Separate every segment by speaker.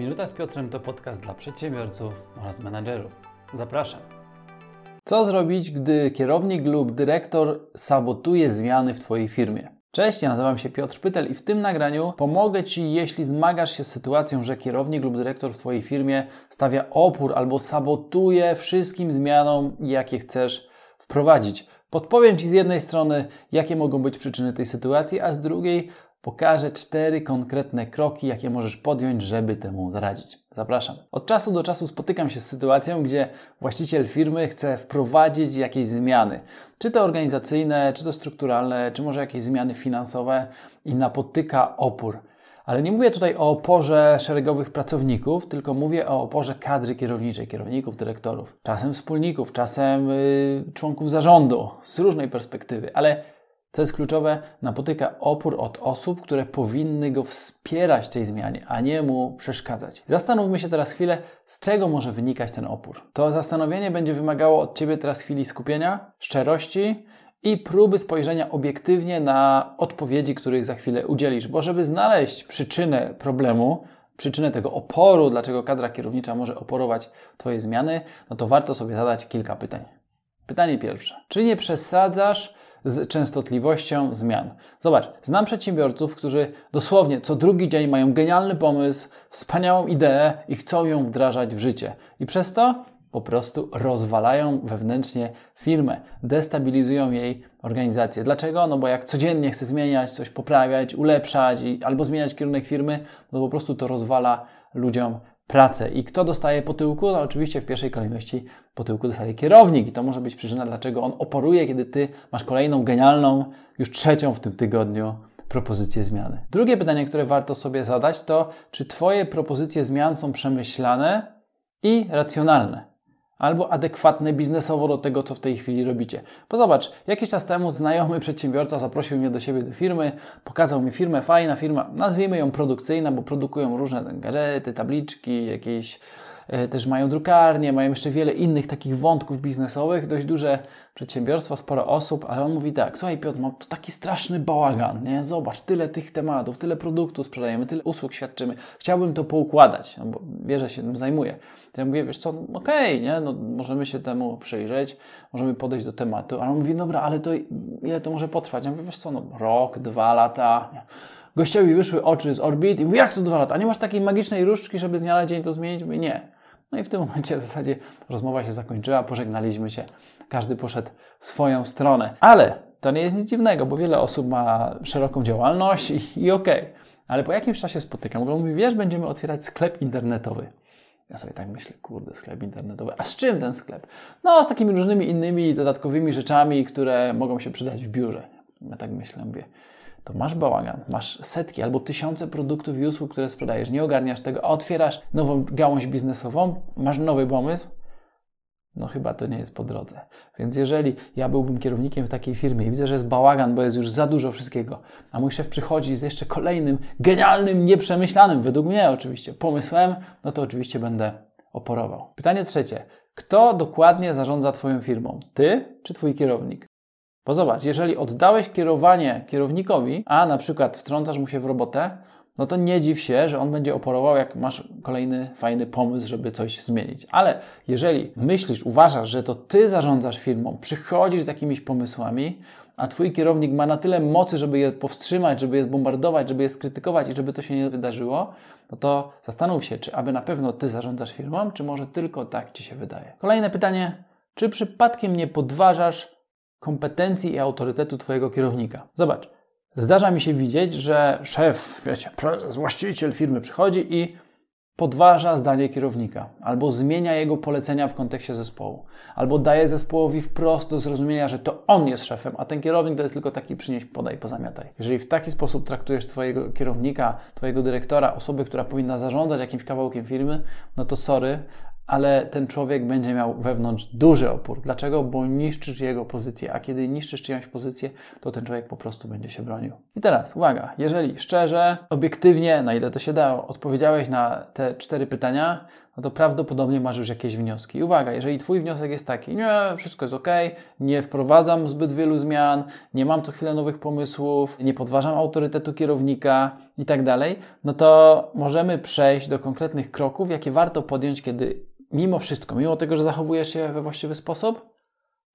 Speaker 1: Minuta z Piotrem to podcast dla przedsiębiorców oraz menadżerów. Zapraszam. Co zrobić, gdy kierownik lub dyrektor sabotuje zmiany w Twojej firmie? Cześć, ja nazywam się Piotr Pytel i w tym nagraniu pomogę Ci, jeśli zmagasz się z sytuacją, że kierownik lub dyrektor w Twojej firmie stawia opór albo sabotuje wszystkim zmianom, jakie chcesz wprowadzić. Podpowiem Ci z jednej strony, jakie mogą być przyczyny tej sytuacji, a z drugiej pokażę cztery konkretne kroki, jakie możesz podjąć, żeby temu zaradzić. Zapraszam. Od czasu do czasu spotykam się z sytuacją, gdzie właściciel firmy chce wprowadzić jakieś zmiany, czy to organizacyjne, czy to strukturalne, czy może jakieś zmiany finansowe i napotyka opór. Ale nie mówię tutaj o oporze szeregowych pracowników, tylko mówię o oporze kadry kierowniczej, kierowników, dyrektorów, czasem wspólników, czasem yy, członków zarządu z różnej perspektywy, ale co jest kluczowe, napotyka opór od osób, które powinny go wspierać w tej zmianie, a nie mu przeszkadzać. Zastanówmy się teraz chwilę, z czego może wynikać ten opór. To zastanowienie będzie wymagało od Ciebie teraz chwili skupienia, szczerości i próby spojrzenia obiektywnie na odpowiedzi, których za chwilę udzielisz, bo żeby znaleźć przyczynę problemu, przyczynę tego oporu, dlaczego kadra kierownicza może oporować Twoje zmiany, no to warto sobie zadać kilka pytań. Pytanie pierwsze. Czy nie przesadzasz z częstotliwością zmian. Zobacz, znam przedsiębiorców, którzy dosłownie co drugi dzień mają genialny pomysł, wspaniałą ideę i chcą ją wdrażać w życie. I przez to po prostu rozwalają wewnętrznie firmę, destabilizują jej organizację. Dlaczego? No bo jak codziennie chce zmieniać, coś poprawiać, ulepszać i, albo zmieniać kierunek firmy, no po prostu to rozwala ludziom pracę. I kto dostaje po tyłku? No oczywiście w pierwszej kolejności po tyłku dostaje kierownik i to może być przyczyna, dlaczego on oporuje, kiedy ty masz kolejną genialną, już trzecią w tym tygodniu propozycję zmiany. Drugie pytanie, które warto sobie zadać, to czy Twoje propozycje zmian są przemyślane i racjonalne? Albo adekwatne biznesowo do tego, co w tej chwili robicie. Bo zobacz, jakiś czas temu znajomy przedsiębiorca zaprosił mnie do siebie do firmy, pokazał mi firmę, fajna firma, nazwijmy ją produkcyjna, bo produkują różne gadżety, tabliczki, jakieś też mają drukarnię, mają jeszcze wiele innych takich wątków biznesowych, dość duże przedsiębiorstwo, sporo osób, ale on mówi tak, słuchaj Piotr, mam to taki straszny bałagan, nie? Zobacz, tyle tych tematów, tyle produktów sprzedajemy, tyle usług świadczymy, chciałbym to poukładać, no bo wie, że się tym zajmuję. To ja mówię, wiesz co, okej, okay, nie? No, możemy się temu przyjrzeć, możemy podejść do tematu, ale on mówi, dobra, ale to ile to może potrwać? Ja mówię, wiesz co, no rok, dwa lata, nie? Gościowi wyszły oczy z orbit i mówi, jak to dwa lata? A nie masz takiej magicznej różdżki, żeby z dnia na dzień to zmienić? Mówię, nie. No i w tym momencie w zasadzie rozmowa się zakończyła, pożegnaliśmy się, każdy poszedł swoją stronę. Ale to nie jest nic dziwnego, bo wiele osób ma szeroką działalność i, i okej. Okay. Ale po jakimś czasie spotykam, on mówi, wiesz, będziemy otwierać sklep internetowy. Ja sobie tak myślę, kurde, sklep internetowy. A z czym ten sklep? No, z takimi różnymi innymi dodatkowymi rzeczami, które mogą się przydać w biurze. Ja tak myślę, mówię, to masz bałagan, masz setki albo tysiące produktów i usług, które sprzedajesz, nie ogarniasz tego, a otwierasz nową gałąź biznesową, masz nowy pomysł, no chyba to nie jest po drodze. Więc jeżeli ja byłbym kierownikiem w takiej firmie i widzę, że jest bałagan, bo jest już za dużo wszystkiego, a mój szef przychodzi z jeszcze kolejnym genialnym, nieprzemyślanym, według mnie oczywiście, pomysłem, no to oczywiście będę oporował. Pytanie trzecie. Kto dokładnie zarządza Twoją firmą? Ty czy Twój kierownik? Bo zobacz, jeżeli oddałeś kierowanie kierownikowi, a na przykład wtrącasz mu się w robotę, no to nie dziw się, że on będzie oporował, jak masz kolejny fajny pomysł, żeby coś zmienić. Ale jeżeli myślisz, uważasz, że to ty zarządzasz firmą, przychodzisz z jakimiś pomysłami, a twój kierownik ma na tyle mocy, żeby je powstrzymać, żeby je zbombardować, żeby je skrytykować i żeby to się nie wydarzyło, no to zastanów się, czy aby na pewno ty zarządzasz firmą, czy może tylko tak ci się wydaje. Kolejne pytanie, czy przypadkiem nie podważasz kompetencji i autorytetu Twojego kierownika. Zobacz, zdarza mi się widzieć, że szef, wiecie, prezes, właściciel firmy przychodzi i podważa zdanie kierownika, albo zmienia jego polecenia w kontekście zespołu, albo daje zespołowi wprost do zrozumienia, że to on jest szefem, a ten kierownik to jest tylko taki przynieś, podaj, pozamiataj. Jeżeli w taki sposób traktujesz Twojego kierownika, Twojego dyrektora, osoby, która powinna zarządzać jakimś kawałkiem firmy, no to sorry, ale ten człowiek będzie miał wewnątrz duży opór. Dlaczego? Bo niszczysz jego pozycję, a kiedy niszczysz czyjąś pozycję, to ten człowiek po prostu będzie się bronił. I teraz, uwaga, jeżeli szczerze, obiektywnie, na ile to się dało, odpowiedziałeś na te cztery pytania, no to prawdopodobnie masz już jakieś wnioski. I uwaga, jeżeli Twój wniosek jest taki, nie, wszystko jest ok, nie wprowadzam zbyt wielu zmian, nie mam co chwilę nowych pomysłów, nie podważam autorytetu kierownika, i tak dalej, no to możemy przejść do konkretnych kroków, jakie warto podjąć, kiedy mimo wszystko, mimo tego, że zachowujesz się we właściwy sposób,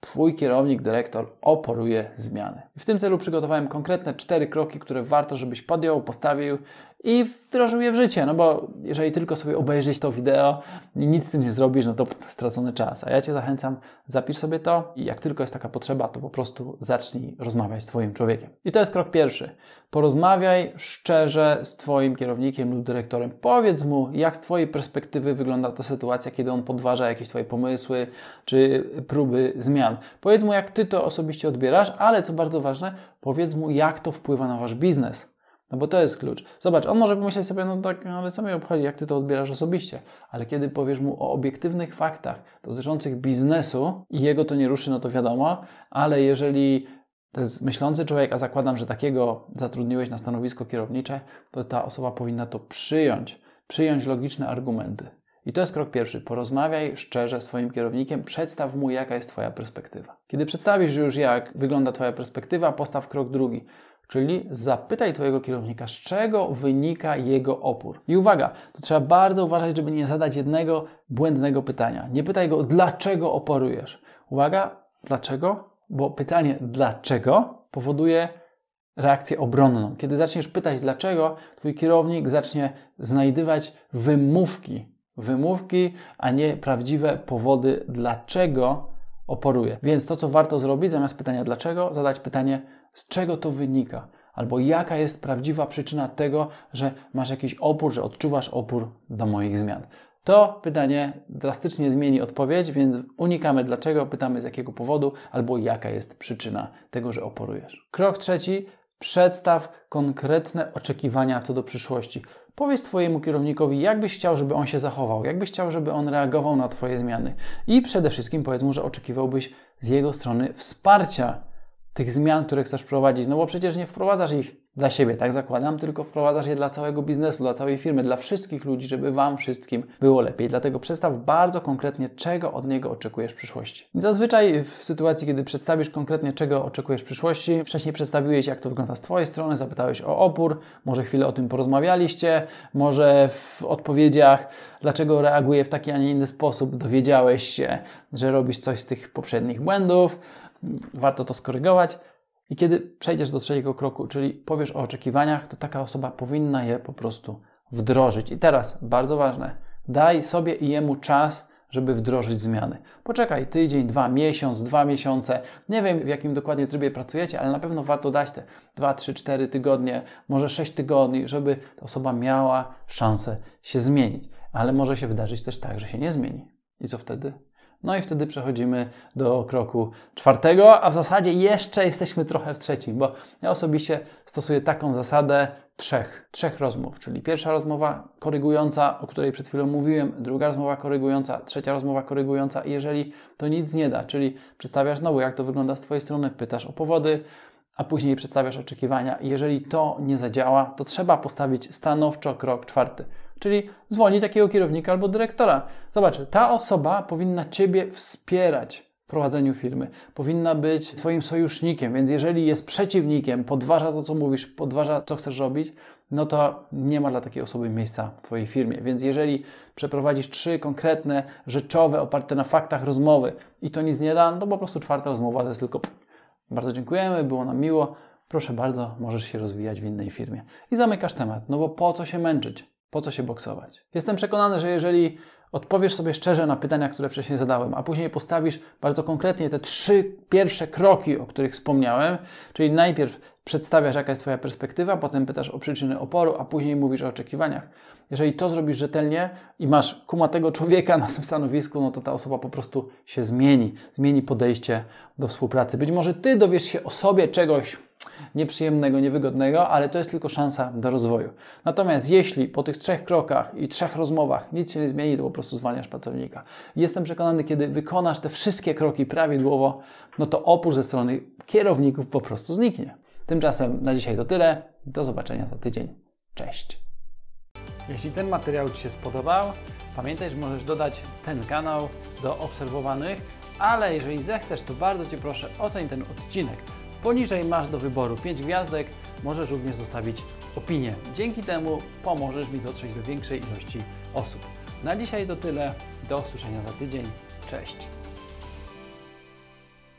Speaker 1: Twój kierownik, dyrektor oporuje zmiany. W tym celu przygotowałem konkretne cztery kroki, które warto, żebyś podjął, postawił i wdrożył je w życie. No bo jeżeli tylko sobie obejrzysz to wideo i nic z tym nie zrobisz, no to stracony czas. A ja Cię zachęcam, zapisz sobie to i jak tylko jest taka potrzeba, to po prostu zacznij rozmawiać z Twoim człowiekiem. I to jest krok pierwszy. Porozmawiaj szczerze z Twoim kierownikiem lub dyrektorem. Powiedz mu, jak z Twojej perspektywy wygląda ta sytuacja, kiedy on podważa jakieś Twoje pomysły czy próby zmian. Powiedz mu, jak Ty to osobiście odbierasz, ale co bardzo ważne, powiedz mu, jak to wpływa na Wasz biznes. No bo to jest klucz. Zobacz, on może pomyśleć sobie, no tak, ale co mnie obchodzi, jak ty to odbierasz osobiście. Ale kiedy powiesz mu o obiektywnych faktach dotyczących biznesu i jego to nie ruszy, no to wiadomo, ale jeżeli to jest myślący człowiek, a zakładam, że takiego zatrudniłeś na stanowisko kierownicze, to ta osoba powinna to przyjąć, przyjąć logiczne argumenty. I to jest krok pierwszy. Porozmawiaj szczerze z Twoim kierownikiem, przedstaw mu, jaka jest Twoja perspektywa. Kiedy przedstawisz już, jak wygląda Twoja perspektywa, postaw krok drugi. Czyli zapytaj Twojego kierownika, z czego wynika jego opór. I uwaga, to trzeba bardzo uważać, żeby nie zadać jednego błędnego pytania. Nie pytaj go, dlaczego oporujesz. Uwaga, dlaczego? Bo pytanie dlaczego powoduje reakcję obronną. Kiedy zaczniesz pytać dlaczego, Twój kierownik zacznie znajdywać wymówki, wymówki, a nie prawdziwe powody, dlaczego oporuje. Więc to, co warto zrobić, zamiast pytania dlaczego, zadać pytanie z czego to wynika, albo jaka jest prawdziwa przyczyna tego, że masz jakiś opór, że odczuwasz opór do moich zmian. To pytanie drastycznie zmieni odpowiedź, więc unikamy dlaczego, pytamy z jakiego powodu, albo jaka jest przyczyna tego, że oporujesz. Krok trzeci. Przedstaw konkretne oczekiwania co do przyszłości. Powiedz Twojemu kierownikowi, jak byś chciał, żeby on się zachował, jak byś chciał, żeby on reagował na Twoje zmiany. I przede wszystkim powiedz mu, że oczekiwałbyś z jego strony wsparcia tych zmian, które chcesz wprowadzić, no bo przecież nie wprowadzasz ich dla siebie, tak zakładam, tylko wprowadzasz je dla całego biznesu, dla całej firmy, dla wszystkich ludzi, żeby Wam wszystkim było lepiej. Dlatego przedstaw bardzo konkretnie, czego od niego oczekujesz w przyszłości. zazwyczaj w sytuacji, kiedy przedstawisz konkretnie, czego oczekujesz w przyszłości, wcześniej przedstawiłeś, jak to wygląda z Twojej strony, zapytałeś o opór, może chwilę o tym porozmawialiście, może w odpowiedziach, dlaczego reaguje w taki, a nie inny sposób, dowiedziałeś się, że robisz coś z tych poprzednich błędów, warto to skorygować. I kiedy przejdziesz do trzeciego kroku, czyli powiesz o oczekiwaniach, to taka osoba powinna je po prostu wdrożyć. I teraz, bardzo ważne, daj sobie i jemu czas, żeby wdrożyć zmiany. Poczekaj tydzień, dwa, miesiąc, dwa miesiące. Nie wiem, w jakim dokładnie trybie pracujecie, ale na pewno warto dać te dwa, trzy, cztery tygodnie, może sześć tygodni, żeby ta osoba miała szansę się zmienić. Ale może się wydarzyć też tak, że się nie zmieni. I co wtedy? No i wtedy przechodzimy do kroku czwartego, a w zasadzie jeszcze jesteśmy trochę w trzecim, bo ja osobiście stosuję taką zasadę trzech, trzech rozmów, czyli pierwsza rozmowa korygująca, o której przed chwilą mówiłem, druga rozmowa korygująca, trzecia rozmowa korygująca i jeżeli to nic nie da, czyli przedstawiasz znowu, jak to wygląda z Twojej strony, pytasz o powody, a później przedstawiasz oczekiwania jeżeli to nie zadziała, to trzeba postawić stanowczo krok czwarty – czyli zwolni takiego kierownika albo dyrektora. Zobacz, ta osoba powinna Ciebie wspierać w prowadzeniu firmy, powinna być Twoim sojusznikiem, więc jeżeli jest przeciwnikiem, podważa to, co mówisz, podważa, co chcesz robić, no to nie ma dla takiej osoby miejsca w Twojej firmie. Więc jeżeli przeprowadzisz trzy konkretne, rzeczowe, oparte na faktach rozmowy i to nic nie da, no to po prostu czwarta rozmowa to jest tylko bardzo dziękujemy, było nam miło, proszę bardzo, możesz się rozwijać w innej firmie. I zamykasz temat, no bo po co się męczyć? Po co się boksować? Jestem przekonany, że jeżeli odpowiesz sobie szczerze na pytania, które wcześniej zadałem, a później postawisz bardzo konkretnie te trzy pierwsze kroki, o których wspomniałem, czyli najpierw przedstawiasz, jaka jest Twoja perspektywa, potem pytasz o przyczyny oporu, a później mówisz o oczekiwaniach. Jeżeli to zrobisz rzetelnie i masz kumatego człowieka na tym stanowisku, no to ta osoba po prostu się zmieni, zmieni podejście do współpracy. Być może Ty dowiesz się o sobie czegoś, nieprzyjemnego, niewygodnego, ale to jest tylko szansa do rozwoju. Natomiast jeśli po tych trzech krokach i trzech rozmowach nic się nie zmieni, to po prostu zwalniasz pracownika. Jestem przekonany, kiedy wykonasz te wszystkie kroki prawidłowo, no to opór ze strony kierowników po prostu zniknie. Tymczasem na dzisiaj to tyle. Do zobaczenia za tydzień. Cześć. Jeśli ten materiał Ci się spodobał, pamiętaj, że możesz dodać ten kanał do obserwowanych, ale jeżeli zechcesz, to bardzo Cię proszę oceń ten odcinek. Poniżej masz do wyboru 5 gwiazdek, możesz również zostawić opinię. Dzięki temu pomożesz mi dotrzeć do większej ilości osób. Na dzisiaj to tyle. Do usłyszenia za tydzień. Cześć.